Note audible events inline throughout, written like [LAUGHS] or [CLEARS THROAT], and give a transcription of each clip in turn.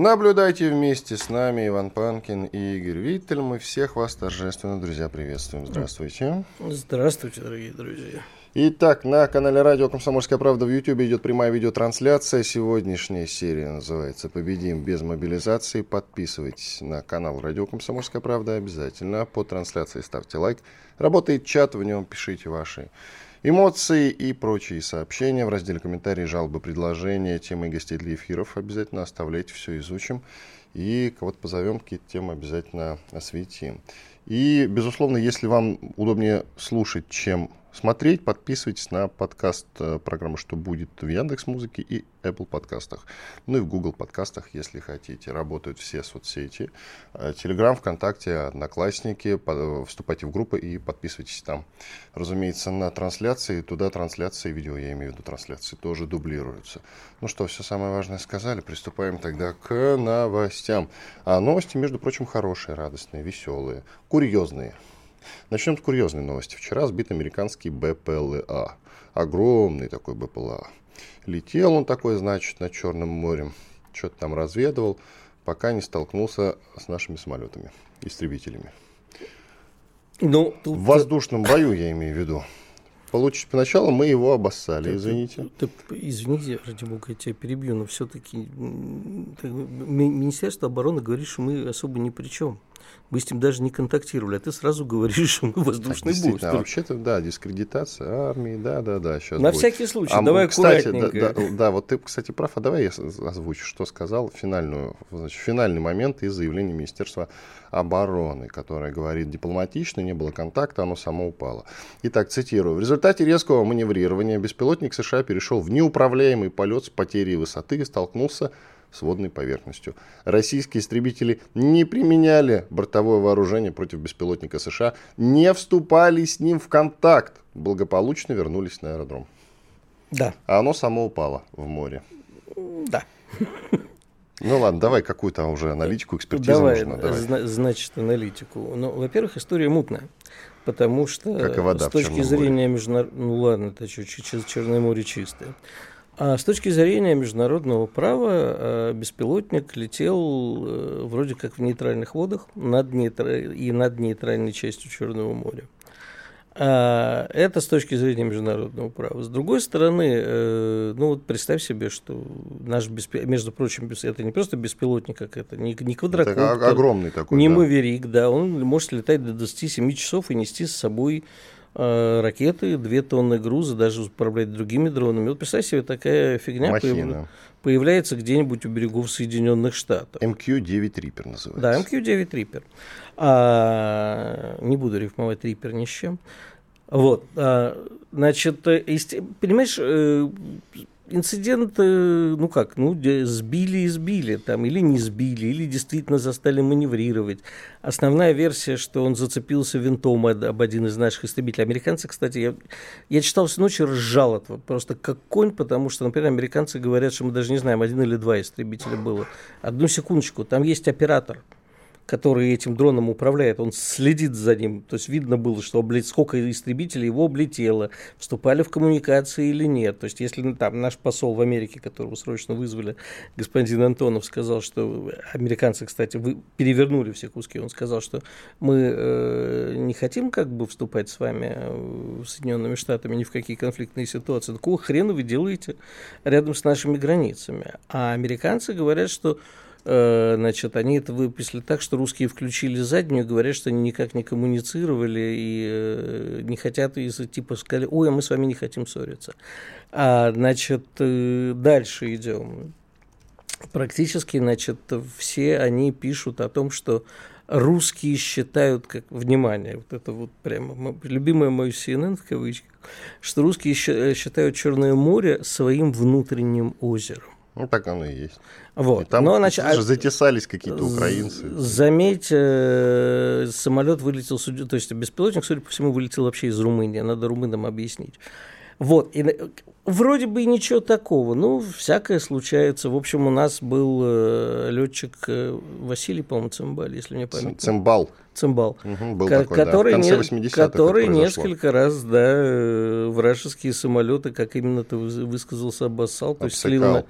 Наблюдайте вместе с нами Иван Панкин и Игорь Виттель. Мы всех вас торжественно, друзья, приветствуем. Здравствуйте. Здравствуйте, дорогие друзья. Итак, на канале Радио Комсомольская правда в YouTube идет прямая видеотрансляция. Сегодняшняя серия называется «Победим без мобилизации». Подписывайтесь на канал Радио Комсомольская правда обязательно. По трансляции ставьте лайк. Работает чат, в нем пишите ваши эмоции и прочие сообщения. В разделе комментарии, жалобы, предложения, темы гостей для эфиров обязательно оставляйте, все изучим. И кого-то позовем, какие-то темы обязательно осветим. И, безусловно, если вам удобнее слушать, чем смотреть, подписывайтесь на подкаст э, программы «Что будет» в Яндекс Музыке и Apple подкастах. Ну и в Google подкастах, если хотите. Работают все соцсети. Телеграм, ВКонтакте, Одноклассники. Вступайте в группы и подписывайтесь там. Разумеется, на трансляции, туда трансляции видео, я имею в виду трансляции, тоже дублируются. Ну что, все самое важное сказали. Приступаем тогда к новостям. А новости, между прочим, хорошие, радостные, веселые, курьезные. Начнем с курьезной новости. Вчера сбит американский БПЛА. Огромный такой БПЛА. Летел он такой, значит, над Черным морем. Что-то там разведывал, пока не столкнулся с нашими самолетами, истребителями. Ну, тут... В воздушном бою, я имею в виду. Получить поначалу мы его обоссали, извините. Ты, ты, извините, ради бога, я тебя перебью, но все-таки Министерство обороны говорит, что мы особо ни при чем. Мы с ним даже не контактировали, а ты сразу говоришь, что мы воздушный так, бой. А вообще-то, да, дискредитация армии, да, да, да. Сейчас На будет. всякий случай, а, давай кстати, да, да, да, вот ты, кстати, прав, а давай я озвучу, что сказал финальную, значит, финальный момент из заявления Министерства обороны, которое говорит дипломатично, не было контакта, оно само упало. Итак, цитирую. В результате резкого маневрирования беспилотник США перешел в неуправляемый полет с потерей высоты и столкнулся с водной поверхностью. Российские истребители не применяли бортовое вооружение против беспилотника США, не вступали с ним в контакт, благополучно вернулись на аэродром. Да. А оно само упало в море. Да. Ну ладно, давай какую-то уже аналитику, экспертизу давай, нужно. Давай, зна- значит, аналитику. Ну, во-первых, история мутная. Потому что как вода с точки зрения международного... Ну ладно, это что, Черное море чистое. А с точки зрения международного права э, беспилотник летел э, вроде как в нейтральных водах над нейтра... и над нейтральной частью Черного моря. А это с точки зрения международного права. С другой стороны, э, ну вот представь себе, что наш, беспи... между прочим, это не просто беспилотник, как это, не, не квадрокоптер, это огромный такой, не да. маверик, да, он может летать до 27 часов и нести с собой ракеты, 2 тонны груза, даже управлять другими дронами. Вот представь себе, такая фигня появ... появляется где-нибудь у берегов Соединенных Штатов. MQ-9 Reaper называется. Да, MQ-9 Reaper. А, не буду рифмовать Reaper ни с чем. Вот, а, значит, э, понимаешь, э, инцидент, ну как, ну сбили и сбили, там, или не сбили, или действительно застали маневрировать. Основная версия, что он зацепился винтом об один из наших истребителей. Американцы, кстати, я, я читал всю ночь и ржал этого, просто как конь, потому что, например, американцы говорят, что мы даже не знаем, один или два истребителя было. Одну секундочку, там есть оператор – который этим дроном управляет, он следит за ним. То есть видно было, что сколько истребителей его облетело, вступали в коммуникации или нет. То есть если ну, там наш посол в Америке, которого срочно вызвали, господин Антонов, сказал, что американцы, кстати, вы перевернули все куски, он сказал, что мы э, не хотим как бы вступать с вами э, Соединенными Штатами ни в какие конфликтные ситуации. Какого хрена вы делаете рядом с нашими границами? А американцы говорят, что значит, они это выписали так, что русские включили заднюю, говорят, что они никак не коммуницировали и э, не хотят, из типа сказали, ой, а мы с вами не хотим ссориться. А, значит, э, дальше идем. Практически, значит, все они пишут о том, что русские считают, как, внимание, вот это вот прямо, любимое мое CNN в кавычках, что русские считают Черное море своим внутренним озером. Ну, так оно и есть. Вот. И там Но, значит, же а- затесались какие-то украинцы. Заметь, э, самолет вылетел, то есть беспилотник, судя по всему, вылетел вообще из Румынии. Надо румынам объяснить. Вот. И, на- вроде бы и ничего такого. Ну, всякое случается. В общем, у нас был летчик Василий, по-моему, Цимбаль, если мне память. Цимбал. Цимбал. Мгм, был Ко- такой, да. В который, конце не- 80-х который несколько раз, да, э, вражеские самолеты, как именно ты выс- высказался, обоссал, то есть слил на,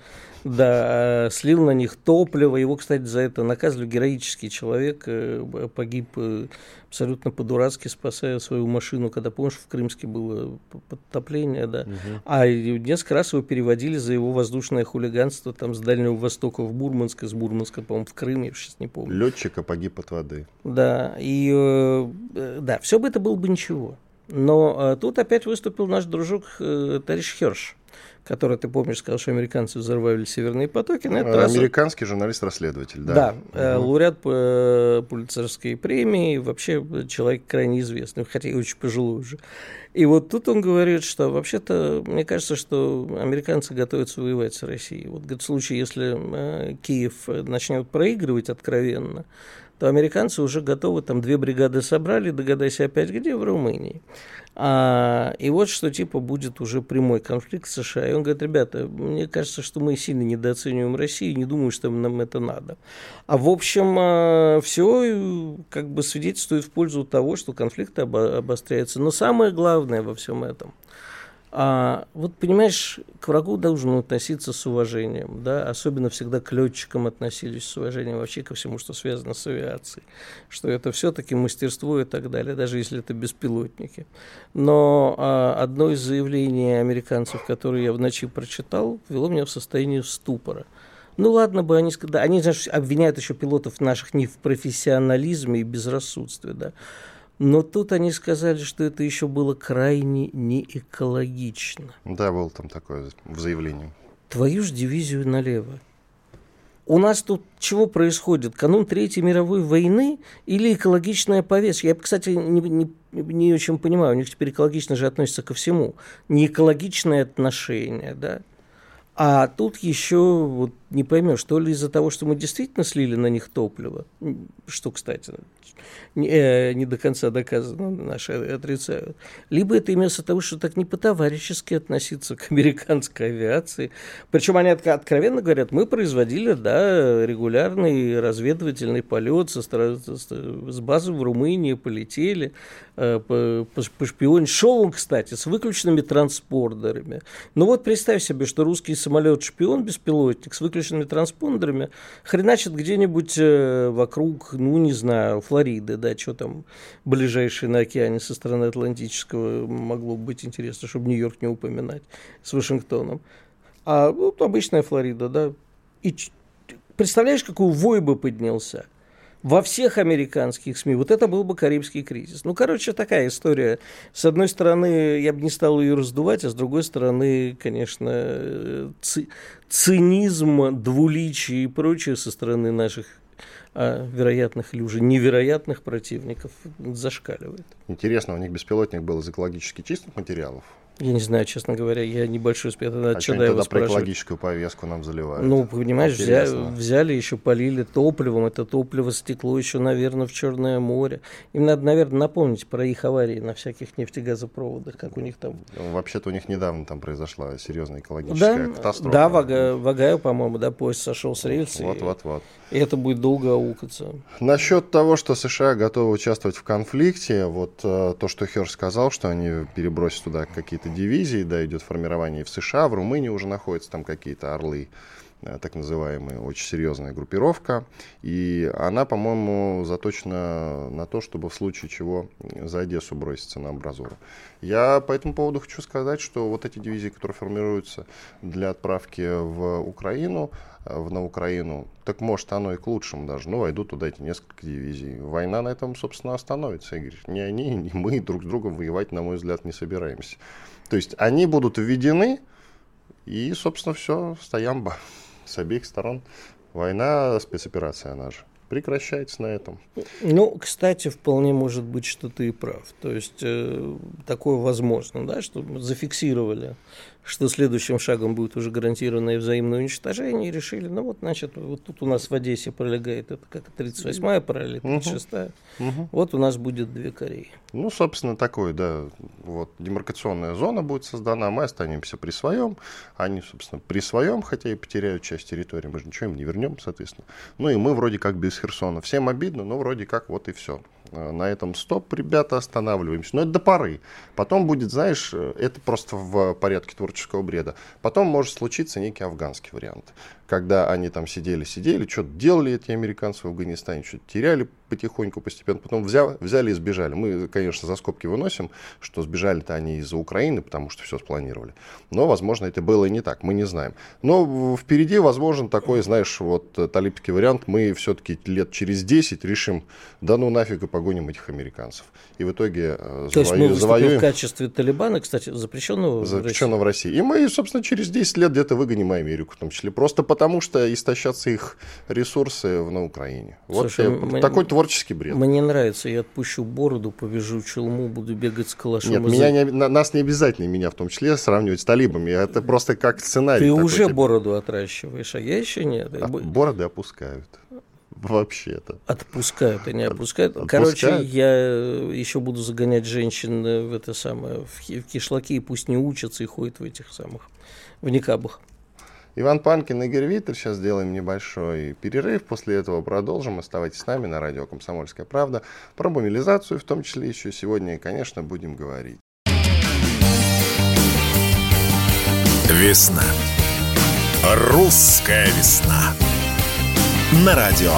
да, э, слил на них топливо. Его, кстати, за это наказывали. Героический человек э, погиб э, абсолютно по-дурацки, спасая свою машину, когда, помнишь, в Крымске было подтопление, да. А и несколько раз его переводили за его воздушное хулиганство там с Дальнего Востока в Мурманск, из Мурманска, по-моему, в Крым, я сейчас не помню. Летчика погиб от воды. Да, и э, э, да, все бы это было бы ничего. Но э, тут опять выступил наш дружок э, товарищ Херш, который, ты помнишь, сказал, что американцы взорвали северные потоки. На этот раз он- Американский журналист-расследователь, да. да, э, Мгм. лауреат э, Пулитцерской премии, вообще человек крайне известный, хотя и очень пожилой уже. И вот тут он говорит, что вообще-то, мне кажется, что американцы готовятся воевать с Россией. Вот говорит, в случае, если э, Киев начнет проигрывать откровенно, то американцы уже готовы, там две бригады собрали, догадайся опять где, в Румынии. А, и вот что типа будет уже прямой конфликт с США. И он говорит, ребята, мне кажется, что мы сильно недооцениваем Россию, не думаю, что нам это надо. А в общем, все как бы свидетельствует в пользу того, что конфликт обо- обостряется. Но самое главное во всем этом, а, вот понимаешь, к врагу должно относиться с уважением, да, особенно всегда к летчикам относились с уважением, вообще ко всему, что связано с авиацией, что это все-таки мастерство и так далее, даже если это беспилотники. Но а, одно из заявлений американцев, которые я в ночи прочитал, ввело меня в состояние ступора. Ну ладно бы они сказали, они, знаешь, обвиняют еще пилотов наших не в профессионализме и безрассудстве, да. Но тут они сказали, что это еще было крайне неэкологично. Да, был там такое в заявлении. Твою ж дивизию налево. У нас тут чего происходит? Канун Третьей мировой войны или экологичная повестка? Я, кстати, не, не, не очень понимаю, у них теперь экологично же относится ко всему. Не экологичное отношение, да? А тут еще вот не поймешь, то ли из-за того, что мы действительно слили на них топливо, что, кстати, не, э, не до конца доказано, наши отрицают, либо это имеется того, что так не по-товарищески относиться к американской авиации. Причем они отк- откровенно говорят, мы производили, да, регулярный разведывательный полет со, с, базы в Румынии, полетели, э, по, по, пошпионить. Шел он, кстати, с выключенными транспондерами. Ну вот представь себе, что русский самолет-шпион, беспилотник с выключенными транспондерами хреначит где-нибудь э, вокруг, ну не знаю, Флориды, да, что там ближайшее на океане со стороны Атлантического могло бы быть интересно, чтобы Нью-Йорк не упоминать с Вашингтоном. А вот обычная Флорида, да. И представляешь, какой вой бы поднялся? Во всех американских СМИ. Вот это был бы Карибский кризис. Ну, короче, такая история. С одной стороны, я бы не стал ее раздувать, а с другой стороны, конечно, ци- цинизм, двуличие и прочее со стороны наших а, вероятных или уже невероятных противников зашкаливает. Интересно, у них беспилотник был из экологически чистых материалов? Я не знаю, честно говоря, я небольшой спец, надо А Чадаева тогда про экологическую повестку нам заливают? Ну, понимаешь, взя- Интересно. взяли еще, полили топливом. Это топливо стекло еще, наверное, в Черное море. Им надо, наверное, напомнить про их аварии на всяких нефтегазопроводах, как у них там. Вообще-то у них недавно там произошла серьезная экологическая Да, катастрофа. да, Вага- Вагаю, по-моему, да, поезд сошел с рельс. и- Вот, вот, вот. И это будет долго аукаться. Насчет того, что США готовы участвовать в конфликте, вот э, то, что Херш сказал, что они перебросят туда какие-то дивизии, да, идет формирование в США, в Румынии уже находятся там какие-то орлы, э, так называемая очень серьезная группировка, и она, по-моему, заточена на то, чтобы в случае чего за Одессу броситься на амбразуру. Я по этому поводу хочу сказать, что вот эти дивизии, которые формируются для отправки в Украину, э, в, на Украину, так может оно и к лучшему даже. Ну, войдут туда эти несколько дивизий. Война на этом, собственно, остановится, Игорь. Ни они, ни мы друг с другом воевать, на мой взгляд, не собираемся. То есть они будут введены, и, собственно, все, стоямба с обеих сторон. Война, спецоперация она же прекращается на этом. Ну, кстати, вполне может быть, что ты и прав. То есть э, такое возможно, да, что зафиксировали, что следующим шагом будет уже гарантированное взаимное уничтожение, и решили, ну вот, значит, вот тут у нас в Одессе пролегает, это как 38-я параллель, 36-я, угу. вот у нас будет две Кореи. Ну, собственно, такой, да, вот демаркационная зона будет создана, мы останемся при своем, они, собственно, при своем, хотя и потеряют часть территории, мы же ничего им не вернем, соответственно. Ну и мы вроде как без Херсона. Всем обидно, но вроде как вот и все. Э, на этом стоп, ребята, останавливаемся. Но это до поры. Потом будет, знаешь, э, это просто в порядке творческого бреда. Потом может случиться некий афганский вариант когда они там сидели-сидели, что-то делали эти американцы в Афганистане, что-то теряли потихоньку, постепенно, потом взял, взяли и сбежали. Мы, конечно, за скобки выносим, что сбежали-то они из-за Украины, потому что все спланировали. Но, возможно, это было и не так, мы не знаем. Но впереди, возможно, такой, знаешь, вот талибский вариант, мы все-таки лет через 10 решим, да ну нафиг и погоним этих американцев. И в итоге э, То есть мы завоюем... в качестве Талибана, кстати, запрещенного, запрещенного в России. в России. И мы, собственно, через 10 лет где-то выгоним Америку, в том числе, просто потому потому что истощатся их ресурсы на Украине. Слушай, вот мне, такой творческий бред. Мне нравится, я отпущу бороду, повяжу челму, буду бегать с калашом. Нет, меня не, нас не обязательно, меня в том числе, сравнивать с талибами. Это просто как сценарий. Ты уже типа. бороду отращиваешь, а я еще нет. А, бороды опускают вообще-то. Отпускают, они опускают. Отпускают. Короче, я еще буду загонять женщин в это самое, в кишлаки, и пусть не учатся и ходят в этих самых, в никабах. Иван Панкин, Игорь Виттер. Сейчас сделаем небольшой перерыв. После этого продолжим. Оставайтесь с нами на радио «Комсомольская правда». Про мобилизацию в том числе еще сегодня, конечно, будем говорить. Весна. Русская весна. На радио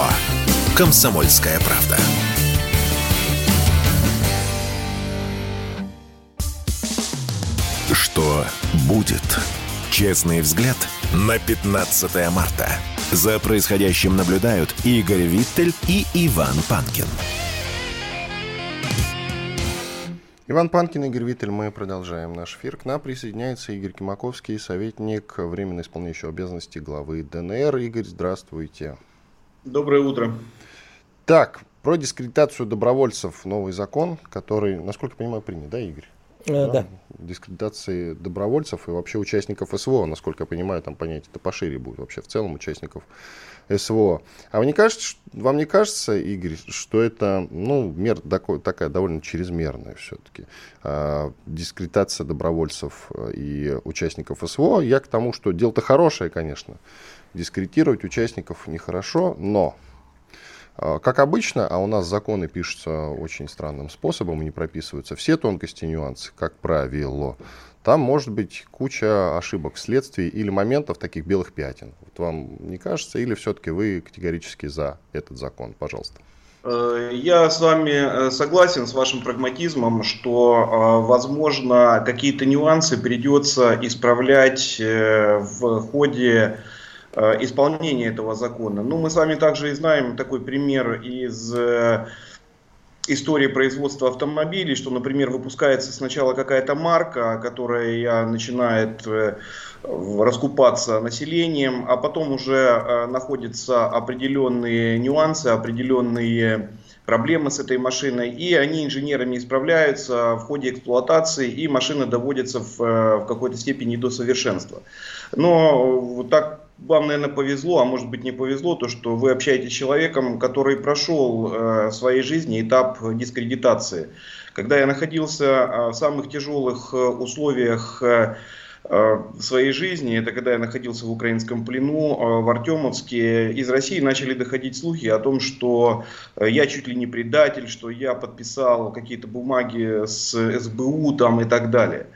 «Комсомольская правда». Что будет? Честный взгляд на 15 марта. За происходящим наблюдают Игорь Виттель и Иван Панкин. Иван Панкин, Игорь Виттель, мы продолжаем наш эфир. К нам присоединяется Игорь Кимаковский, советник, временно исполняющий обязанности главы ДНР. Игорь, здравствуйте. Доброе утро. Так, про дискредитацию добровольцев новый закон, который, насколько я понимаю, принят, да, Игорь? Э, да. да. Дискредитации добровольцев и вообще участников СВО, насколько я понимаю, там понятие это пошире будет вообще в целом участников СВО. А вам не кажется, вам не кажется, Игорь, что это ну, мер такой, такая довольно чрезмерная все-таки а, дискредитация добровольцев и участников СВО? Я к тому, что дело-то хорошее, конечно. Дискредитировать участников нехорошо, но как обычно, а у нас законы пишутся очень странным способом и не прописываются все тонкости и нюансы, как правило, там может быть куча ошибок вследствие или моментов таких белых пятен. Вот вам не кажется, или все-таки вы категорически за этот закон? Пожалуйста. Э, я с вами э, согласен с вашим прагматизмом, что, э, возможно, какие-то нюансы придется исправлять в ходе исполнения этого закона. Ну, мы с вами также и знаем такой пример из э, истории производства автомобилей, что, например, выпускается сначала какая-то марка, которая начинает э, раскупаться населением, а потом уже находятся определенные нюансы, определенные проблемы с этой машиной, и они инженерами исправляются в ходе эксплуатации, и машина доводится в, в какой-то степени до совершенства. Но так вам, наверное, повезло, а может быть не повезло, то, что вы общаетесь с человеком, который прошел э, в своей жизни этап дискредитации. Когда я находился э, в самых тяжелых э, условиях в своей жизни, это когда я находился в украинском плену в Артемовске, из России начали доходить слухи о том, что я чуть ли не предатель, что я подписал какие-то бумаги с СБУ там и так далее.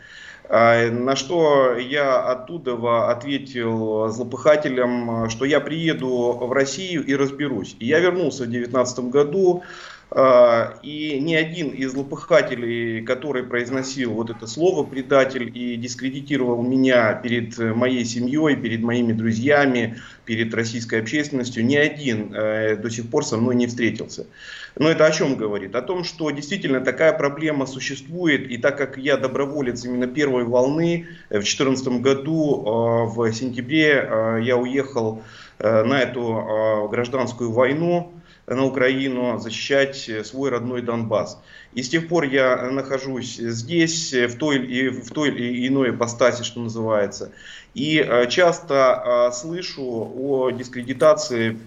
А, на что я оттуда ответил злопыхателям, что я приеду в Россию и разберусь. И я вернулся в 2019 году, и ни один из злопыхателей, который произносил вот это слово «предатель» и дискредитировал меня перед моей семьей, перед моими друзьями, перед российской общественностью, ни один э, до сих пор со мной не встретился. Но это о чем говорит? О том, что действительно такая проблема существует, и так как я доброволец именно первой волны, в 2014 году, э, в сентябре, э, я уехал на эту гражданскую войну, на Украину, защищать свой родной Донбасс. И с тех пор я нахожусь здесь, в той, и в той или иной ипостаси, что называется. И э, часто э, слышу о дискредитации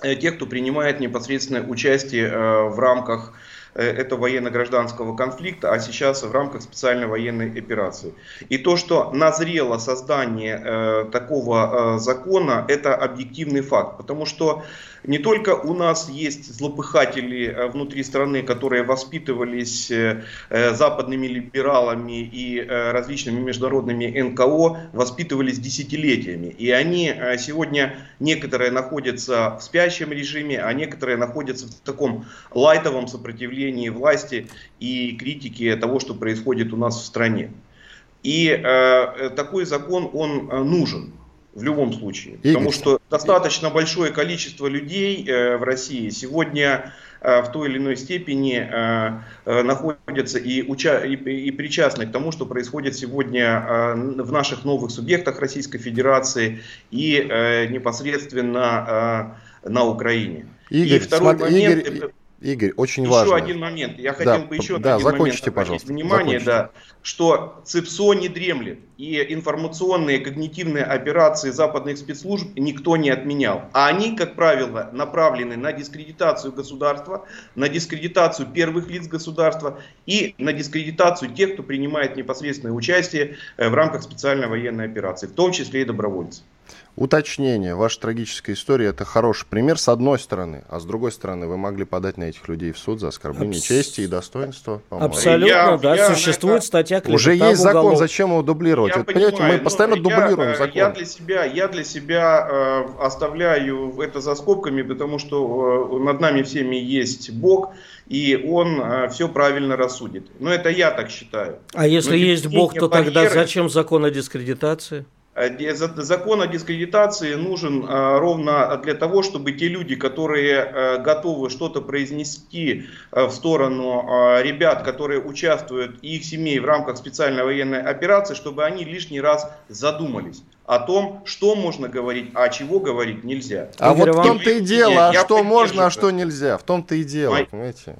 э, тех, кто принимает непосредственное участие в рамках этого военно-гражданского конфликта, а сейчас в рамках специальной военной операции. И то, что назрело создание такого закона, это объективный факт, потому что не только у нас есть злопыхатели э, внутри страны, которые воспитывались э, э, западными либералами и различными международными НКО, воспитывались десятилетиями. И они сегодня некоторые находятся в спящем режиме, а некоторые находятся в таком лайтовом сопротивлении власти и критике того, что происходит у нас в стране. И э, такой закон, он нужен в любом случае. Игорь. Потому что достаточно большое количество людей э, в России сегодня э, в той или иной степени э, находятся и, уча и, и причастны к тому, что происходит сегодня в наших новых субъектах Российской Федерации и непосредственно на Украине. Игорь, и второй смотри, момент... Игорь... Игорь, очень еще важно. Еще один момент. Я хотел да, бы еще да, один закончите, момент пожалуйста. внимание, закончите. да, что ЦИПСО не дремлет. И информационные когнитивные операции западных спецслужб никто не отменял. А они, как правило, направлены на дискредитацию государства, на дискредитацию первых лиц государства и на дискредитацию тех, кто принимает непосредственное участие э, в рамках специальной военной операции, в том числе и добровольцев. Уточнение. Ваша трагическая история – это хороший пример с одной стороны, а с другой стороны вы могли подать на этих людей в суд за оскорбление Абс... чести и достоинства. Абсолютно, я, да. Я, существует я, статья Уже есть закон, зачем его дублировать? Я вот, понимаю, понимаете, мы постоянно ну, дублируем я, закон. Я для себя, я для себя э, оставляю это за скобками, потому что э, над нами всеми есть Бог, и он э, все правильно рассудит. Но это я так считаю. А если Но есть Бог, то барьеры... тогда зачем закон о дискредитации? Э, закон о дискредитации нужен э, ровно для того, чтобы те люди, которые э, готовы что-то произнести в сторону ребят, которые участвуют и их семей в рамках специальной военной операции, чтобы они лишний раз задумались о том, что можно говорить, а чего говорить нельзя. А Игорь, вот в том-то и дело, а что можно, а что нельзя. В том-то и дело, понимаете?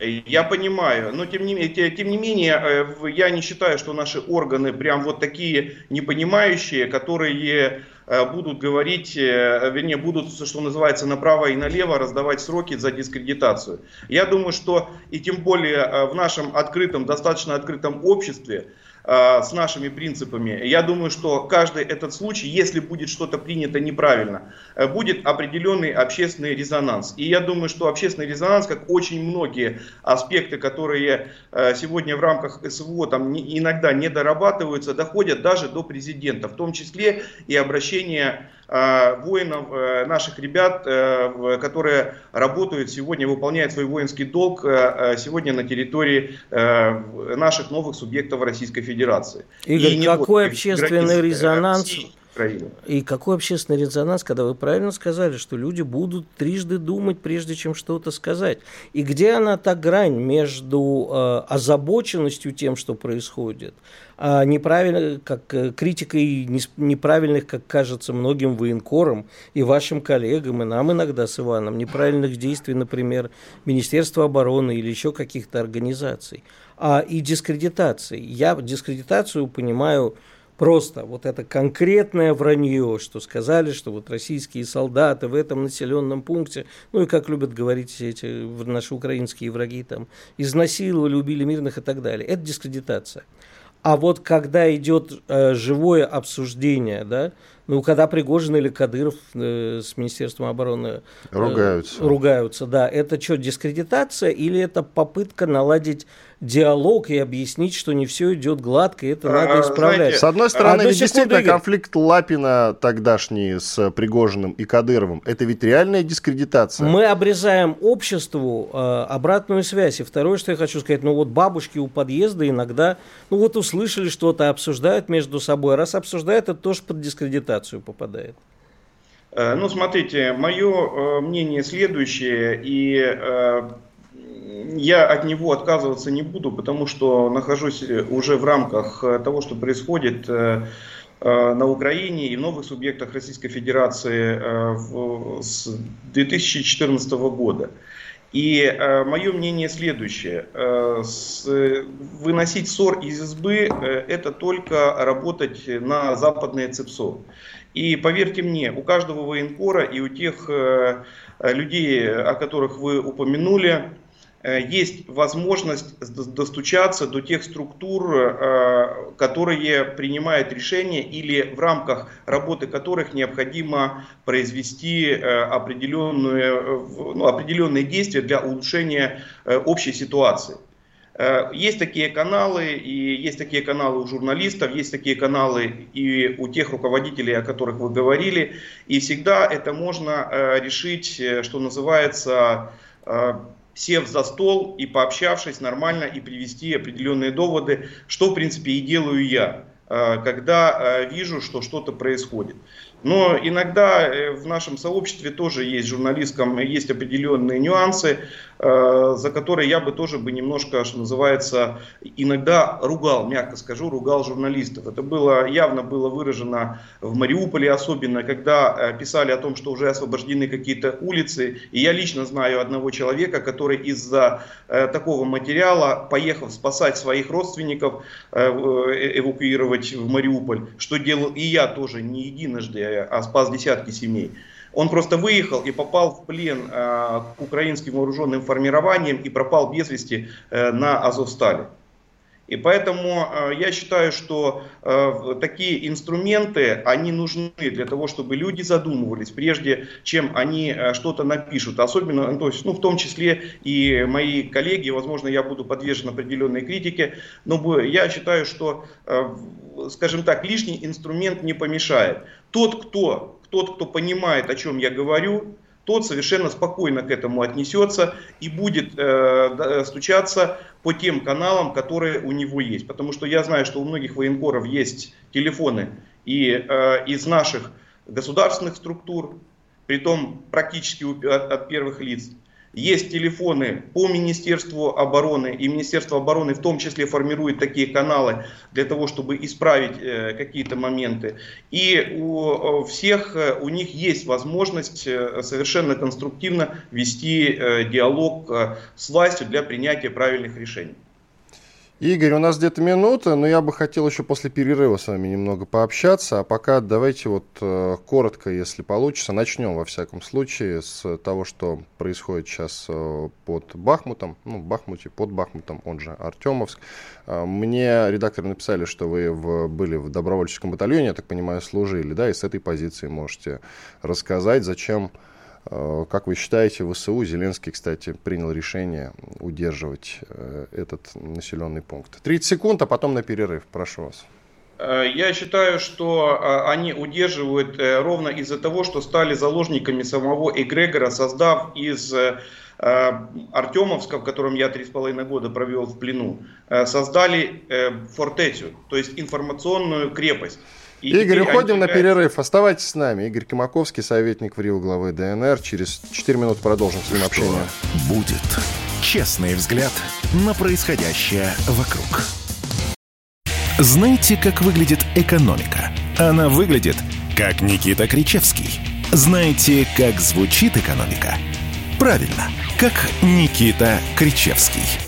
Я понимаю, но тем не, тем не менее, э, я не считаю, что наши органы прям вот такие непонимающие, которые э, будут говорить, э, вернее, будут, что называется, направо и налево раздавать сроки за дискредитацию. Я думаю, что и тем более в нашем открытом, достаточно открытом обществе, с нашими принципами, я думаю, что каждый этот случай, если будет что-то принято неправильно, э, будет определенный общественный резонанс. И я думаю, что общественный резонанс, как очень многие аспекты, которые э, сегодня в рамках СВО там иногда не дорабатываются, доходят даже до президента, в том числе и обращение воинов, наших ребят, которые работают сегодня, выполняют свой воинский долг сегодня на территории наших новых субъектов Российской Федерации. Игорь, и какой общественный резонанс... И какой общественный резонанс, когда вы правильно сказали, что люди будут трижды думать, прежде чем что-то сказать. И где она та грань между э, озабоченностью тем, что происходит, а неправильно, как э, критикой неправильных, как кажется многим военкорам и вашим коллегам, и нам иногда с Иваном, неправильных действий, например, Министерства обороны или еще каких-то организаций а, и дискредитации. Я дискредитацию понимаю просто вот это конкретное вранье, что сказали, что вот российские солдаты в этом населенном пункте, ну и как любят говорить эти наши украинские враги, там, изнасиловали, убили мирных и так далее. Это дискредитация. А вот когда идет э, живое обсуждение, да, ну, когда Пригожин или Кадыров э, с Министерством обороны э, ругаются. ругаются, да, это что, дискредитация или это попытка наладить диалог и объяснить, что не все идет гладко, и это а, надо исправлять. Знаете, с одной стороны, а ведь действительно Игорь... конфликт Лапина тогдашний с Пригожиным и Кадыровым, это ведь реальная дискредитация. Мы обрезаем обществу э, обратную связь. И второе, что я хочу сказать, ну вот бабушки у подъезда иногда, ну вот услышали что-то, обсуждают между собой. Раз обсуждают, это тоже под дискредитацию попадает. Э, ну, смотрите, мое э, мнение следующее, и э, я от него отказываться не буду, потому что нахожусь э, уже в рамках э, того, что происходит э, на Украине и в новых субъектах Российской Федерации с 2014 года. И э, мое мнение следующее. Э, с, выносить ссор из избы э, это только работать на западное ЦЕПСО. И поверьте мне, у каждого военкора и у тех э, людей, о которых вы упомянули, Э, есть возможность достучаться до тех структур, э, которые принимают решения или в рамках работы которых необходимо произвести э, определенные, ну, определенные действия для улучшения общей ситуации. Есть такие каналы, и есть такие каналы у журналистов, есть такие каналы и у тех руководителей, о которых вы говорили. И всегда это можно решить, что называется, сев за стол и пообщавшись нормально и привести определенные доводы, что в принципе и делаю я, э, когда э, вижу, что что-то происходит. Но иногда э, в нашем сообществе тоже есть журналистском, есть определенные нюансы, э, за которые я бы тоже бы немножко, что называется, иногда ругал, мягко скажу, ругал журналистов. Это было явно было выражено в Мариуполе, особенно когда э, писали о том, что уже освобождены какие-то улицы. И я лично знаю одного человека, который из-за такого материала, поехав спасать своих родственников, эвакуировать в Мариуполь, что делал и я тоже не единожды, а спас десятки семей. Он просто выехал и попал в плен э, к украинским вооруженным формированиям и пропал без вести э, на Азовстале. И поэтому э, я считаю, что э, такие инструменты, они нужны для того, чтобы люди задумывались, прежде чем они э, что-то напишут. Особенно, ну, то есть, ну, в том числе и мои коллеги, возможно, я буду подвержен определенной критике, но я считаю, что, скажем так, лишний инструмент не помешает. Тот, кто, тот, кто понимает, о чем я говорю, тот совершенно спокойно к этому отнесется и будет э, стучаться по тем каналам, которые у него есть. Потому что я знаю, что у многих военкоров есть телефоны и э, из наших государственных структур, при том практически от, от первых лиц, есть телефоны по Министерству обороны, и Министерство обороны в том числе формирует такие каналы для того, чтобы исправить э, какие-то моменты. И у всех э, у них есть возможность э, совершенно конструктивно вести диалог с властью для принятия правильных решений. Игорь, у нас где-то минута, но я бы хотел еще после перерыва с вами немного пообщаться. А пока давайте вот э, коротко, если получится, начнем во всяком случае с того, что происходит сейчас э, под Бахмутом, ну, Бахмуте, под Бахмутом, он же Артемовск. Э, мне редакторы написали, что вы в, были в добровольческом батальоне, я так понимаю, служили, да, и с этой позиции можете рассказать, зачем как вы считаете, ВСУ, Зеленский, кстати, принял решение удерживать э, этот населенный пункт? 30 секунд, а потом на перерыв. Прошу вас. Э, я считаю, что они удерживают ровно из-за того, что стали заложниками самого эгрегора, создав из Артемовска, в котором я три с половиной года провел в плену, создали фортецию, то есть информационную крепость. И Игорь, уходим на перерыв. Оставайтесь с нами. Игорь Кимаковский, советник в Рио главы ДНР. Через 4 минуты продолжим с ним общение. будет? Честный взгляд на происходящее вокруг. Знаете, как выглядит экономика? Она выглядит, как Никита Кричевский. Знаете, как звучит экономика? Правильно, как Никита Кричевский.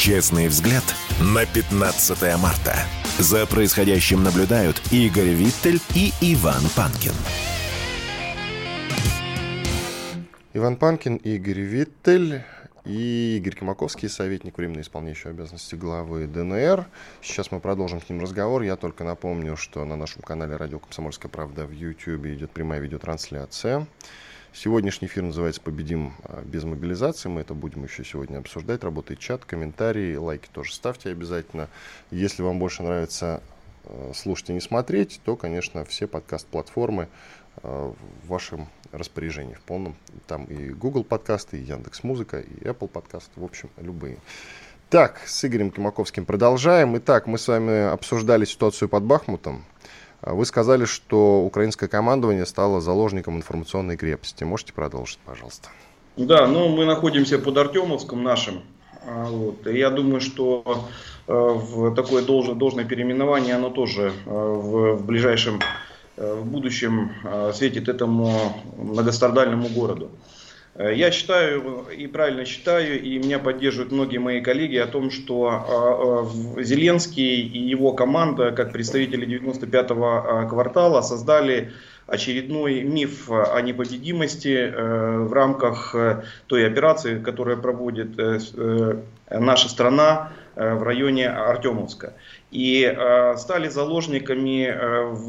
Честный взгляд на 15 марта. За происходящим наблюдают Игорь Виттель и Иван Панкин. Иван Панкин, Игорь Виттель и Игорь Кимаковский, советник временно исполняющий обязанности главы ДНР. Сейчас мы продолжим с ним разговор. Я только напомню, что на нашем канале «Радио Комсомольская правда» в YouTube идет прямая видеотрансляция. Сегодняшний эфир называется «Победим а, без мобилизации». Мы это будем еще сегодня обсуждать. Работает чат, комментарии, лайки тоже ставьте обязательно. Если вам больше нравится слушать и не смотреть, то, конечно, все подкаст-платформы в вашем распоряжении в полном. Там и Google подкасты, и Яндекс Музыка, и Apple подкасты, в общем, любые. Так, с Игорем Кимаковским продолжаем. Итак, мы с вами обсуждали ситуацию под Бахмутом. А вы сказали, что украинское командование стало заложником информационной крепости. Можете продолжить, пожалуйста? Да, ну мы находимся под Артемовском нашим. А, вот. И я думаю, что э, в такое должное, должное переименование, оно тоже э, в, в ближайшем э, в будущем светит этому многострадальному городу. Я считаю и правильно считаю, и меня поддерживают многие мои коллеги о том, что Зеленский и его команда, как представители 95-го квартала, создали очередной миф о непобедимости э, в рамках э, той операции, которую проводит э, наша страна в районе Артемовска. И стали заложниками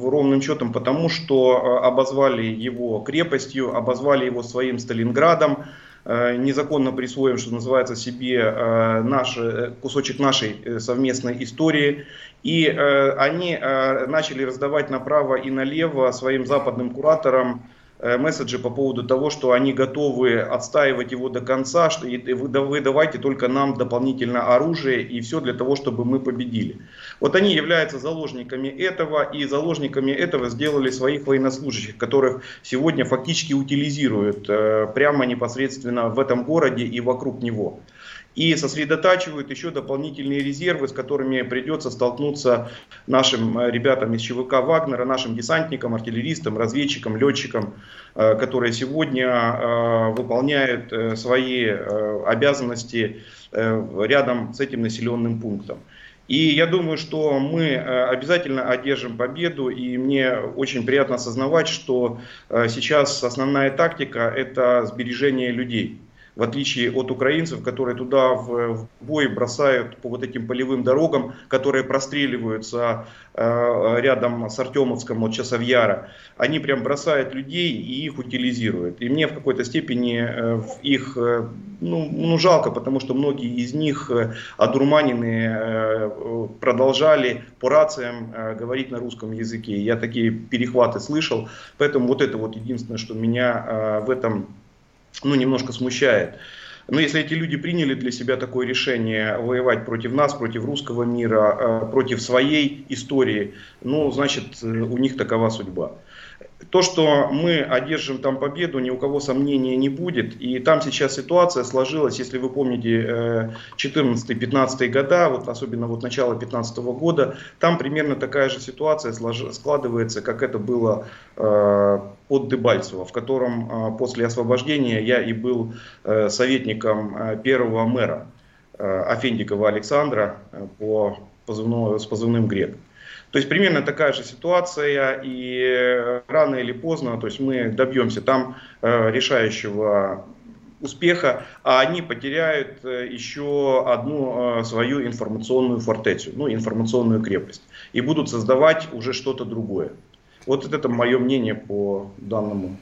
ровным счетом потому, что обозвали его крепостью, обозвали его своим Сталинградом, незаконно присвоим, что называется, себе наш, кусочек нашей совместной истории. И э, они э, начали раздавать направо и налево своим западным кураторам э, месседжи по поводу того, что они готовы отстаивать его до конца, что и вы, вы давайте только нам дополнительно оружие и все для того, чтобы мы победили. Вот они являются заложниками этого, и заложниками этого сделали своих военнослужащих, которых сегодня фактически утилизируют э, прямо непосредственно в этом городе и вокруг него и сосредотачивают еще дополнительные резервы, с которыми придется столкнуться нашим э, ребятам из ЧВК Вагнера, нашим десантникам, артиллеристам, разведчикам, летчикам, э, которые сегодня э, выполняют свои обязанности рядом с этим населенным пунктом. И я думаю, что мы обязательно одержим победу, и мне очень приятно осознавать, что сейчас основная тактика – это сбережение людей в отличие от украинцев, которые туда в, бой бросают по вот этим полевым дорогам, которые простреливаются э, рядом с Артемовском от Часовьяра, они прям бросают людей и их утилизируют. И мне в какой-то степени э, их э, ну, ну, жалко, потому что многие из них э, одурманенные э, продолжали по рациям э, говорить на русском языке. Я такие перехваты слышал, поэтому вот это вот единственное, что меня в этом ну, немножко смущает. Но если эти люди приняли для себя такое решение воевать против нас, против русского мира, э, против своей истории, ну, значит, у них такова судьба. То, что мы одержим там победу, ни у кого сомнения не будет. И там сейчас ситуация сложилась, если вы помните 14-15 года, вот особенно вот начало 15 года, там примерно такая же ситуация складывается, как это было э, под Дебальцево, в котором э, после освобождения я и был э, советником первого мэра Афендикова Александра по позывному, с позывным «Грек». То есть примерно такая же ситуация, и рано или поздно то есть мы добьемся там э, решающего успеха, а они потеряют э, еще одну э, свою информационную фортецию, ну, информационную крепость, и будут создавать уже что-то другое. Вот это мое мнение по данному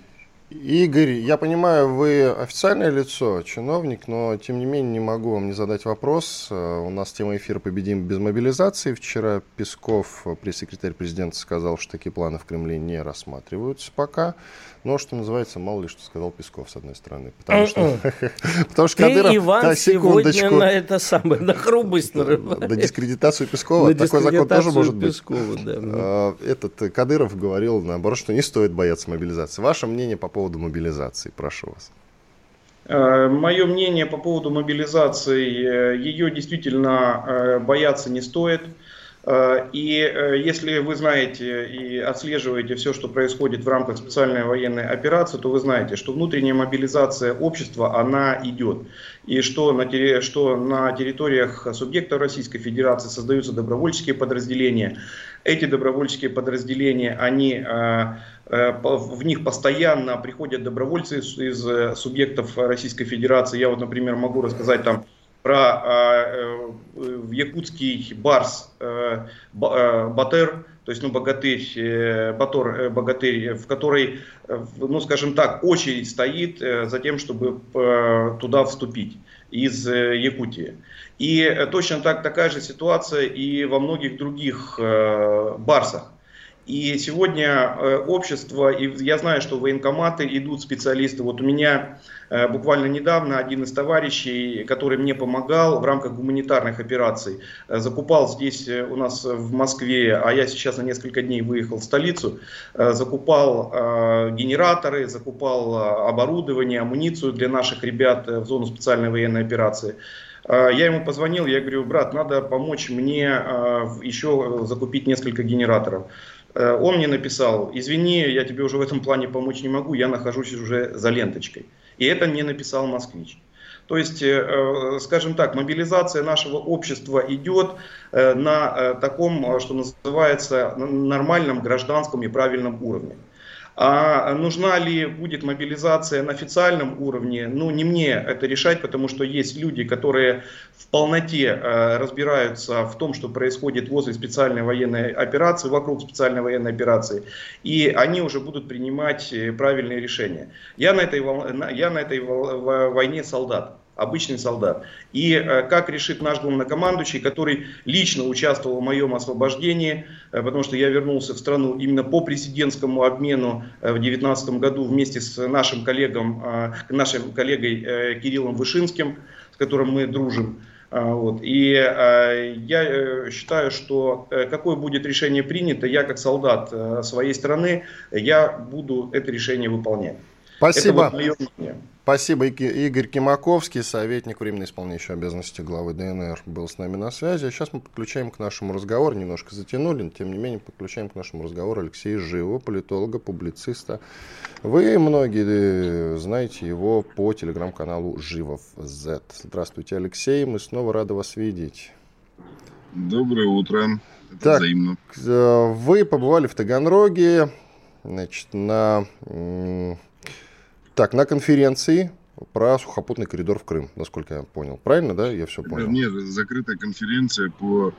Игорь, я понимаю, вы официальное лицо, чиновник, но тем не менее не могу вам не задать вопрос. Э, у нас тема эфира «Победим без мобилизации». Вчера Песков, пресс-секретарь президента, сказал, что такие планы в Кремле не рассматриваются пока. Но, что называется, мало ли что сказал Песков, с одной стороны. Потому что, [LAUGHS] потому что Кадыров... Иван, да, сегодня на это самое, на нарывает. На дискредитацию Пескова. Такой закон тоже может быть. А, этот Кадыров говорил, наоборот, что не стоит бояться мобилизации. Ваше мнение по поводу мобилизации, прошу вас. Э, Мое мнение по поводу мобилизации, э, ее действительно э, бояться не стоит. И если вы знаете и отслеживаете все, что происходит в рамках специальной военной операции, то вы знаете, что внутренняя мобилизация общества, она идет. И что на, что на территориях субъектов Российской Федерации создаются добровольческие подразделения. Эти добровольческие подразделения, они в них постоянно приходят добровольцы из субъектов Российской Федерации. Я вот, например, могу рассказать там про в якутский барс Батер, то есть, ну, богатырь, Батор, богатырь, в которой, ну, скажем так, очередь стоит за тем, чтобы туда вступить из Якутии. И точно так, такая же ситуация и во многих других барсах. И сегодня э, общество, и я знаю, что военкоматы идут специалисты. Вот у меня э, буквально недавно один из товарищей, который мне помогал в рамках гуманитарных операций, э, закупал здесь у нас в Москве, а я сейчас на несколько дней выехал в столицу, закупал генераторы, закупал оборудование, амуницию для наших ребят в зону специальной военной операции. Я ему позвонил, я говорю, брат, надо помочь мне еще закупить несколько генераторов. Э, он мне написал, извини, я тебе уже в этом плане помочь не могу, я нахожусь уже за ленточкой. И это не написал москвич. То есть, э, э, скажем так, мобилизация нашего общества идет на таком, что называется, нормальном гражданском и правильном уровне. А нужна ли будет мобилизация на официальном уровне, ну не мне это решать, потому что есть люди, которые в полноте э, разбираются в том, что происходит возле специальной военной операции, вокруг специальной военной операции, и они уже будут принимать э, правильные решения. Я на этой, я на этой войне солдат обычный солдат. И э, как решит наш главнокомандующий, который лично участвовал в моем освобождении, э, потому что я вернулся в страну именно по президентскому обмену э, в 2019 году вместе с нашим коллегом, нашим коллегой Кириллом Вышинским, с которым мы дружим. Вот. И э, я считаю, что какое будет решение принято, я как солдат своей страны, я буду это решение выполнять. Спасибо. Это вот мое мнение. Спасибо, Игорь Кимаковский, советник временно исполняющий обязанности главы ДНР, был с нами на связи. А сейчас мы подключаем к нашему разговору, немножко затянули, но тем не менее подключаем к нашему разговору Алексея Живого, политолога, публициста. Вы многие знаете его по телеграм-каналу Живов Z. Здравствуйте, Алексей, мы снова рады вас видеть. Доброе утро. Это так, взаимно. Э, вы побывали в Таганроге, значит, на так, на конференции про сухопутный коридор в Крым, насколько я понял. Правильно, да? Я все понял. Нет, закрытая конференция по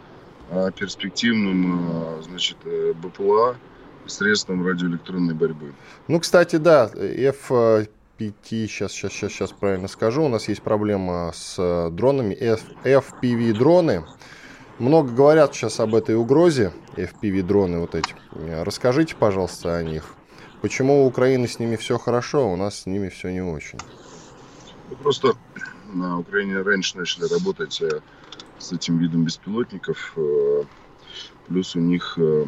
а, перспективным, а, значит, э, БПЛА средствам радиоэлектронной борьбы. Ну, кстати, да, F5, сейчас, сейчас, сейчас, сейчас правильно скажу, у нас есть проблема с дронами, FPV-дроны. Много говорят сейчас об этой угрозе, FPV-дроны вот эти. Расскажите, пожалуйста, о них. Почему у Украины с ними все хорошо, а у нас с ними все не очень? Ну, просто на Украине раньше начали работать э, с этим видом беспилотников. Э, плюс у них э,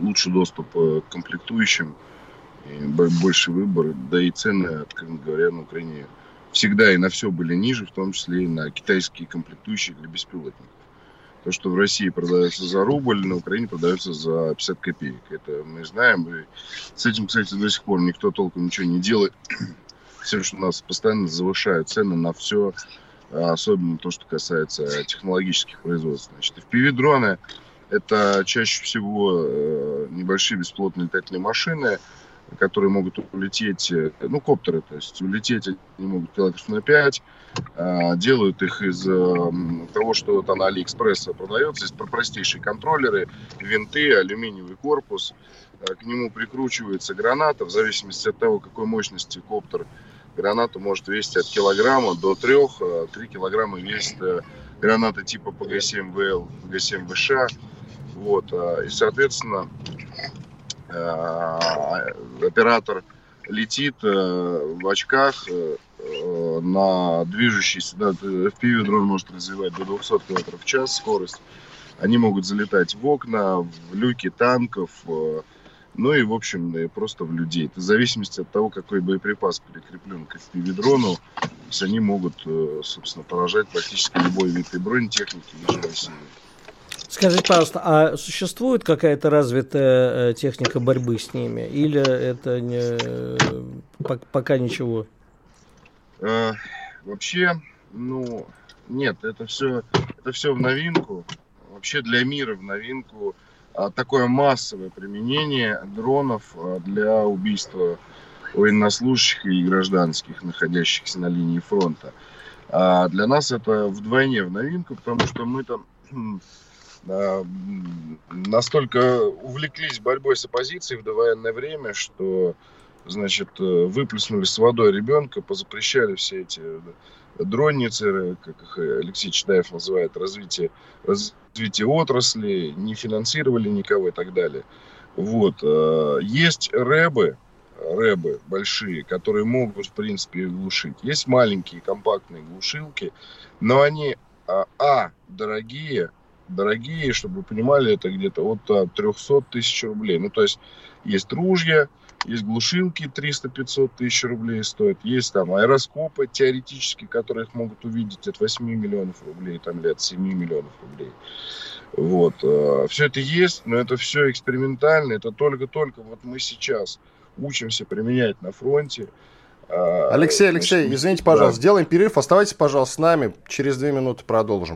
лучший доступ к комплектующим, и больше выбор, да и цены, откровенно говоря, на Украине всегда и на все были ниже, в том числе и на китайские комплектующие для беспилотников. То, что в России продается за рубль, на Украине продается за 50 копеек. Это мы знаем. И с этим, кстати, до сих пор никто толком ничего не делает. [CLEARS THROAT] Все, что у нас постоянно завышают цены на все, а особенно то, что касается технологических производств. Значит, FPV-дроны – это чаще всего э, небольшие беспилотные летательные машины, которые могут улететь, э, ну, коптеры, то есть улететь они могут километров на 5, а, делают их из э, того, что там на Алиэкспресс продается, есть простейшие контроллеры, винты, алюминиевый корпус, э, к нему прикручивается граната, в зависимости от того, какой мощности коптер, граната может весить от килограмма до трех, 3 килограмма весит граната типа ПГ-7ВЛ, ПГ-7ВШ, вот, и, соответственно, оператор летит э, в очках э, на движущийся, да, FPV дрон может развивать до 200 км в час скорость. Они могут залетать в окна, в люки танков, ну и, в общем, просто в людей. Это в зависимости от того, какой боеприпас прикреплен к FPV-дрону, они могут, собственно, поражать практически любой вид и бронетехники, и России. Скажите, пожалуйста, а существует какая-то развитая э, техника борьбы с ними? Или это не, пока ничего? А, вообще, ну, нет, это все, это все в новинку. Вообще для мира в новинку а, такое массовое применение дронов а, для убийства военнослужащих и гражданских, находящихся на линии фронта. А для нас это вдвойне в новинку, потому что мы там [CLEARS THROAT] настолько увлеклись борьбой с оппозицией в довоенное время, что значит, э, выплеснули с водой ребенка, позапрещали все эти дронницы, как их Алексей Чедаев называет, развитие, развитие отрасли, не финансировали никого и так далее. Вот. Э, есть рэбы, рэбы большие, которые могут, в принципе, глушить. Есть маленькие компактные глушилки, но они, а, а дорогие, дорогие, чтобы вы понимали, это где-то от 300 тысяч рублей. Ну, то есть, есть ружья, есть глушилки 300-500 тысяч рублей стоят. Есть там аэроскопы теоретически, которые их могут увидеть от 8 миллионов рублей там, или от 7 миллионов рублей. Вот. Э, все это есть, но это все экспериментально. Это только-только вот мы сейчас учимся применять на фронте. А, Алексей, Алексей, извините, пожалуйста, да. сделаем перерыв. Оставайтесь, пожалуйста, с нами. Через две минуты продолжим.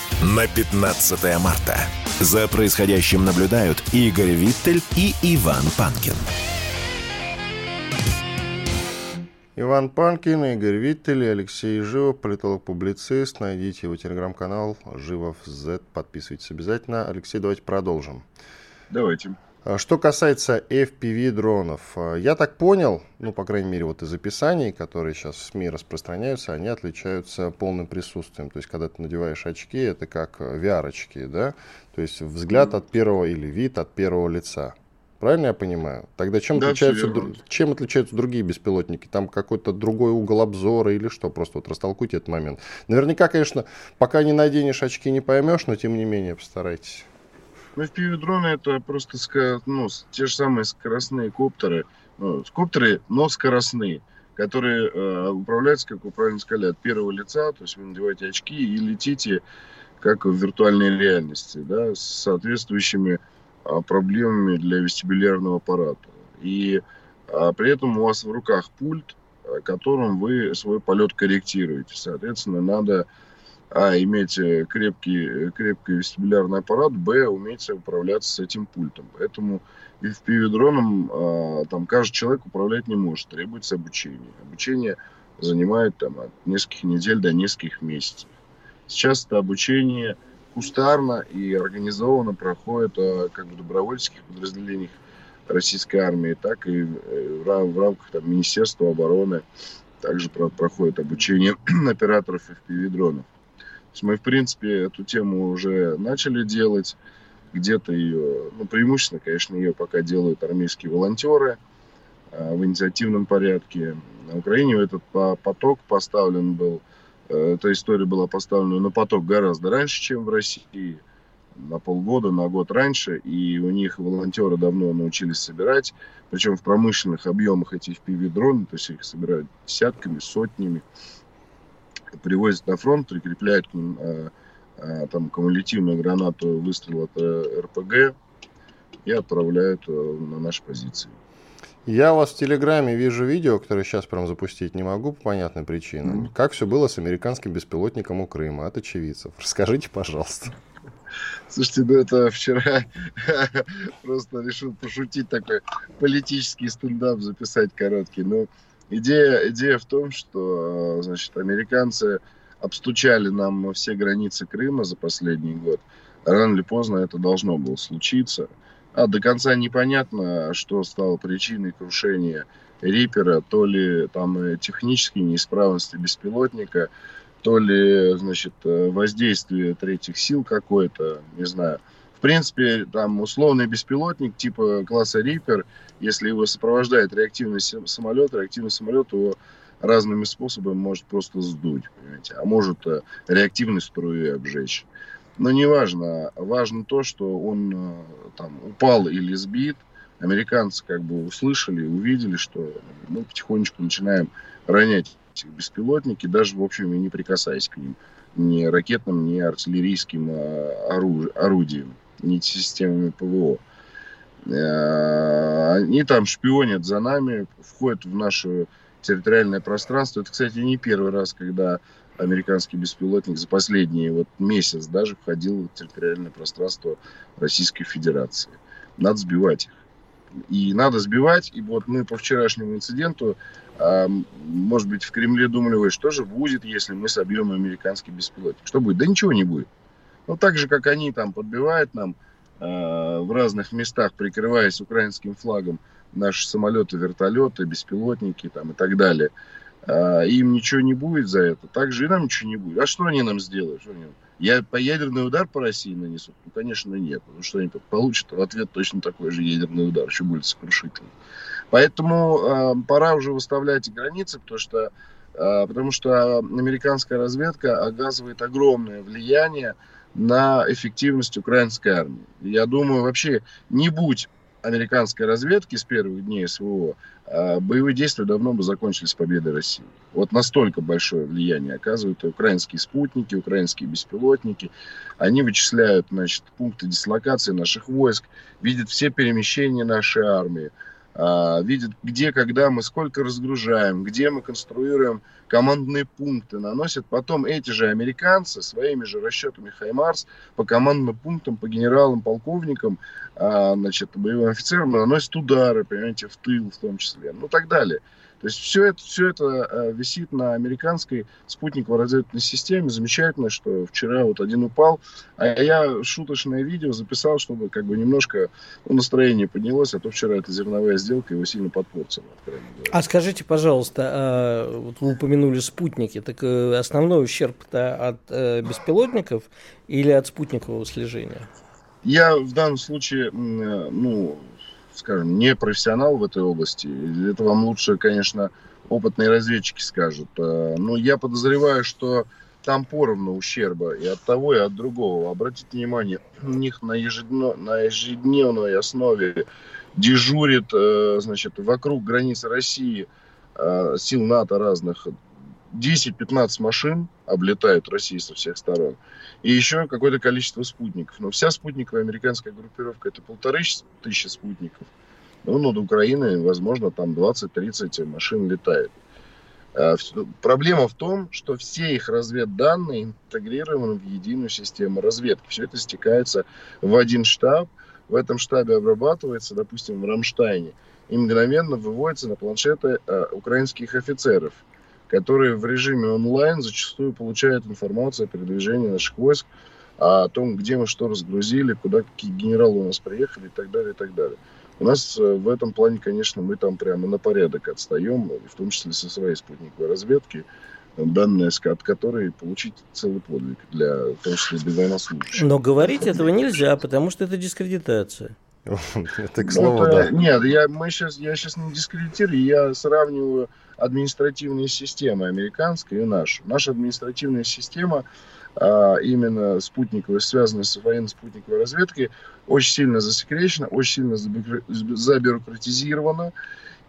на 15 марта. За происходящим наблюдают Игорь Виттель и Иван Панкин. Иван Панкин, Игорь Виттель и Алексей Живов, политолог-публицист. Найдите его телеграм-канал Живов Z, подписывайтесь обязательно. Алексей, давайте продолжим. Давайте. А что касается FPV-дронов, а, я так понял, ну, по крайней мере, вот из описаний, которые сейчас в СМИ распространяются, они отличаются полным присутствием. То есть, когда ты надеваешь очки, это как VR-очки, да? То есть, взгляд от первого или вид от первого лица. Правильно я понимаю? Тогда чем, да, отличаются, чем отличаются другие беспилотники? Там какой-то другой угол обзора или что? Просто вот растолкуйте этот момент. Наверняка, конечно, пока не наденешь очки, не поймешь, но тем не менее постарайтесь. Ну, FPV-дроны это просто ну, те же самые скоростные коптеры. Ну, коптеры, но скоростные, которые э, управляются, как вы правильно сказали, от первого лица. То есть вы надеваете очки и летите как в виртуальной реальности, да, с соответствующими а, проблемами для вестибулярного аппарата. И а, при этом у вас в руках пульт, а, которым вы свой полет корректируете. Соответственно, надо а, иметь э, крепкий, э, крепкий вестибулярный аппарат, б, уметь управляться с этим пультом. Поэтому и в дроном а, там каждый человек управлять не может, требуется обучение. Обучение занимает там от нескольких недель до нескольких месяцев. Сейчас это обучение кустарно и организованно проходит а, как в добровольческих подразделениях российской армии, так и э, в рамках там, Министерства обороны также проходит обучение [CLEARS THROAT] операторов FPV-дронов есть мы, в принципе, эту тему уже начали делать. Где-то ее, ну, преимущественно, конечно, ее пока делают армейские волонтеры э, в инициативном порядке. На Украине этот поток поставлен был, э, эта история была поставлена на поток гораздо раньше, чем в России, на полгода, на год раньше, и у них волонтеры давно научились собирать, причем в промышленных объемах эти FPV-дроны, то есть их собирают десятками, сотнями привозят на фронт, прикрепляют к ним э, э, там кумулятивную гранату выстрел от э, РПГ и отправляют э, на наши позиции. Я у вас в Телеграме вижу видео, которое сейчас прям запустить не могу по понятным причинам. Mm-hmm. Как все было с американским беспилотником у Крыма от очевидцев. Расскажите, пожалуйста. Слушайте, ну это вчера [LAUGHS] просто решил пошутить такой политический стендап записать короткий. Ну, Идея, идея в том, что значит, американцы обстучали нам все границы Крыма за последний год. Рано или поздно это должно было случиться. А до конца непонятно, что стало причиной крушения Рипера, то ли там технические неисправности беспилотника, то ли, значит, воздействие третьих сил какое-то, не знаю. Принципе, там условный беспилотник типа класса Рипер если его сопровождает реактивный самолет, реактивный самолет его разными способами может просто сдуть, понимаете, а может э, реактивной струей обжечь. Но не важно, то, что он э, там упал или сбит. Американцы как бы услышали, увидели, что мы потихонечку начинаем ронять этих беспилотники, даже, в общем, и не прикасаясь к ним. Ни ракетным, ни артиллерийским а, оруж... ни системами ПВО. Э, они там шпионят за нами, входят в наше территориальное пространство. Это, кстати, не первый раз, когда американский беспилотник за последний вот месяц даже входил в территориальное пространство Российской Федерации. Надо сбивать их. И надо сбивать. И вот мы по вчерашнему инциденту, э, может быть, в Кремле думали, что же будет, если мы собьем американский беспилотник? Что будет? Да ничего не будет. Ну, так же, как они там подбивают нам э, в разных местах, прикрываясь украинским флагом, наши самолеты, вертолеты, беспилотники там, и так далее. Э, им ничего не будет за это. Так же и нам ничего не будет. А что они нам сделают? Что они... Я по ядерный удар по России нанесут? Ну, конечно, нет. Ну, что они получат? В ответ точно такой же ядерный удар, еще будет сокрушительный. Поэтому э, пора уже выставлять границы, потому что, э, потому что американская разведка оказывает огромное влияние на эффективность украинской армии. Я думаю, вообще, не будь американской разведки с первых дней СВО, а, боевые действия давно бы закончились победой России. Вот настолько большое влияние оказывают украинские спутники, украинские беспилотники. Они вычисляют значит, пункты дислокации наших войск, видят все перемещения нашей армии, а, видят, где, когда мы сколько разгружаем, где мы конструируем командные пункты, наносят потом эти же американцы своими же расчетами Хаймарс по командным пунктам, по генералам, полковникам, а, значит, боевым офицерам наносят удары, понимаете, в тыл в том числе, ну так далее. То есть все это, все это э, висит на американской спутниковой разведывательной системе. Замечательно, что вчера вот один упал. А я шуточное видео записал, чтобы как бы немножко ну, настроение поднялось, а то вчера эта зерновая сделка его сильно подпортила. А скажите, пожалуйста, а, вот вы упомянули спутники, так э, основной ущерб-то от э, беспилотников или от спутникового слежения? Я в данном случае, ну, скажем, не профессионал в этой области. Это вам лучше, конечно, опытные разведчики скажут. А, но я подозреваю, что там поровну ущерба и от того, и от другого. Обратите внимание, у них на, ежеднев... на ежедневной основе дежурит, э, значит, вокруг границы России э, сил НАТО разных 10-15 машин облетают Россию со всех сторон. И еще какое-то количество спутников. Но вся спутниковая американская группировка это полторы тысячи спутников. Ну, над Украиной, возможно, там 20-30 машин летает. А, проблема в том, что все их разведданные интегрированы в единую систему разведки. Все это стекается в один штаб. В этом штабе обрабатывается, допустим, в Рамштайне. И мгновенно выводится на планшеты а, украинских офицеров – которые в режиме онлайн зачастую получают информацию о передвижении наших войск, о том, где мы что разгрузили, куда какие генералы у нас приехали и так далее, и так далее. У нас э, в этом плане, конечно, мы там прямо на порядок отстаем, в том числе со своей спутниковой разведки, данные от которой получить целый подвиг для, в том числе, для военнослужащих. Но говорить этого нельзя, потому что это дискредитация. Это к слову, да. Нет, я, мы сейчас, я сейчас не дискредитирую, я сравниваю административные системы американской и нашу. Наша административная система а, именно спутниковая, связанная с военно-спутниковой разведкой, очень сильно засекречена, очень сильно забюрократизирована.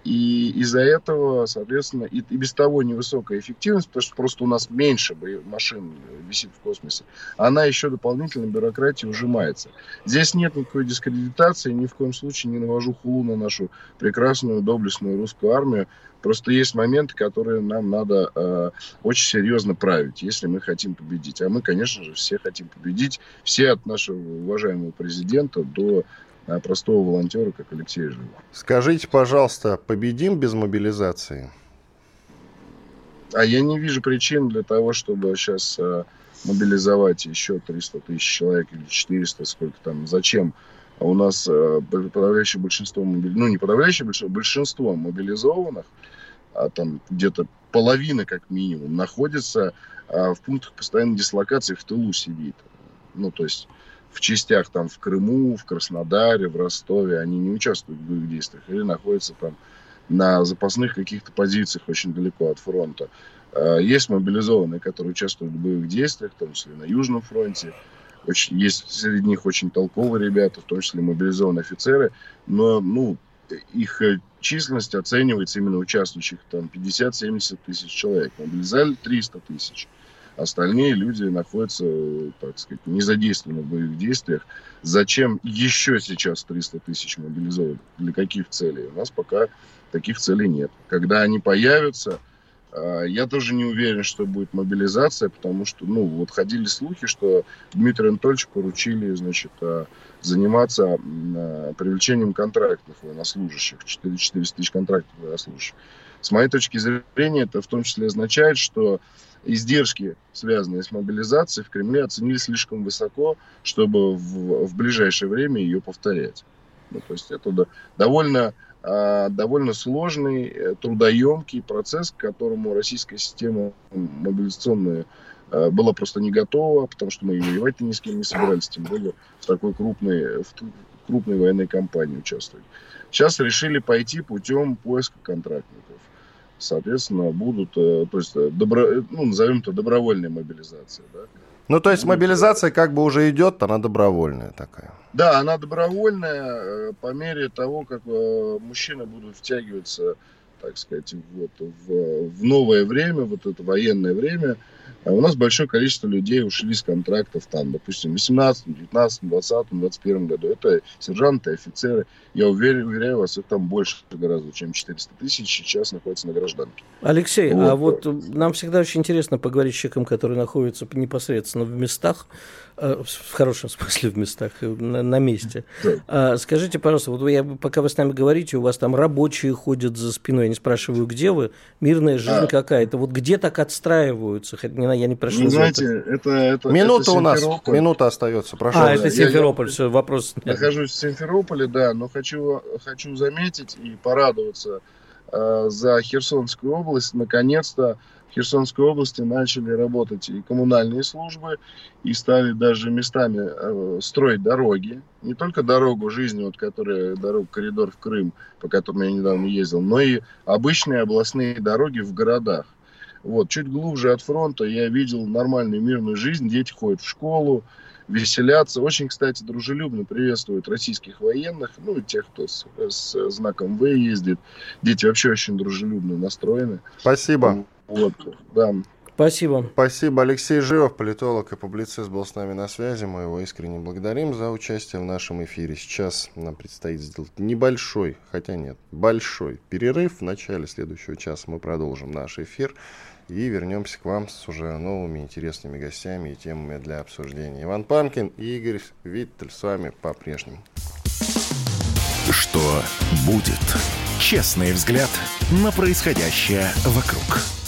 И из-за этого, соответственно, и, и без того невысокая эффективность, потому что просто у нас меньше машин висит в космосе, она еще дополнительно бюрократия ужимается. Здесь нет никакой дискредитации, ни в коем случае не навожу хулу на нашу прекрасную, доблестную русскую армию. Просто есть моменты, которые нам надо э, очень серьезно править, если мы хотим победить. А мы, конечно же, все хотим победить. Все от нашего уважаемого президента до простого волонтера, как Алексей Живов. Скажите, пожалуйста, победим без мобилизации? А я не вижу причин для того, чтобы сейчас а, мобилизовать еще 300 тысяч человек или 400, сколько там, зачем? А у нас а, подавляющее большинство, ну не подавляющее большинство, большинство мобилизованных, а там где-то половина как минимум, находится а, в пунктах постоянной дислокации в тылу сидит. Ну, то есть в частях там в Крыму, в Краснодаре, в Ростове, они не участвуют в боевых действиях или находятся там на запасных каких-то позициях очень далеко от фронта. А, есть мобилизованные, которые участвуют в боевых действиях, в том числе на Южном фронте. Очень, есть среди них очень толковые ребята, в том числе мобилизованные офицеры, но ну, их э, численность оценивается именно участвующих там 50-70 тысяч человек. Мобилизовали 300 тысяч. Остальные люди находятся, так сказать, не задействованы в боевых действиях. Зачем еще сейчас 300 тысяч мобилизовать? Для каких целей? У нас пока таких целей нет. Когда они появятся, а, я тоже не уверен, что будет мобилизация, потому что, ну, вот ходили слухи, что Дмитрию Анатольевичу поручили, значит, а, заниматься а, привлечением контрактных военнослужащих, 400 тысяч контрактов военнослужащих. С моей точки зрения, это в том числе означает, что издержки, связанные с мобилизацией, в Кремле оценили слишком высоко, чтобы в, в ближайшее время ее повторять. Ну, то есть это довольно, а, довольно сложный, э, трудоемкий процесс, к которому российская система мобилизационная а, была просто не готова, потому что мы воевать ни с кем не собирались, тем более в такой крупной, в крупной военной кампании участвовать. Сейчас решили пойти путем поиска контрактников соответственно, будут, э, то есть, э, добро, э, ну, назовем это добровольная мобилизация, да. Ну, то есть мобилизация как бы уже идет, она добровольная такая. Да, она добровольная по мере того, как мужчины будут втягиваться, так сказать, вот, в, в новое время, вот это военное время, у нас большое количество людей ушли с контрактов там, допустим, в 18, 19, 20, 21 году. Это сержанты, офицеры. Я уверен, уверяю вас, их там больше гораздо, чем 400 тысяч сейчас находится на гражданке. Алексей, вот. а вот нам всегда очень интересно поговорить с человеком, который находится непосредственно в местах, Э, в хорошем [LAUGHS] смысле в местах, э, на, на месте. А, скажите, пожалуйста, вот я, пока вы с нами говорите, у вас там рабочие ходят за спиной, я не спрашиваю, где вы, мирная жизнь а. какая-то, вот где так отстраиваются? Я не прошу. Ну, знаете, это, это, Минута это у нас, минута остается, прошу. А, это Симферополь, я, все, вопрос. Нахожусь в Симферополе, да, но хочу, хочу заметить и порадоваться э, за Херсонскую область, наконец-то Херсонской области начали работать и коммунальные службы, и стали даже местами э, строить дороги. Не только дорогу жизни, вот которая дорога коридор в Крым, по которому я недавно ездил, но и обычные областные дороги в городах. Вот, чуть глубже от фронта я видел нормальную мирную жизнь, дети ходят в школу, веселятся. Очень, кстати, дружелюбно приветствуют российских военных, ну, тех, кто с, с знаком В ездит. Дети вообще очень дружелюбно настроены. Спасибо. Вот, да. Спасибо. Спасибо. Алексей Живов, политолог и публицист, был с нами на связи. Мы его искренне благодарим за участие в нашем эфире. Сейчас нам предстоит сделать небольшой, хотя нет, большой перерыв. В начале следующего часа мы продолжим наш эфир и вернемся к вам с уже новыми интересными гостями и темами для обсуждения. Иван Панкин и Игорь Виттель с вами по-прежнему. Что будет? Честный взгляд на происходящее вокруг.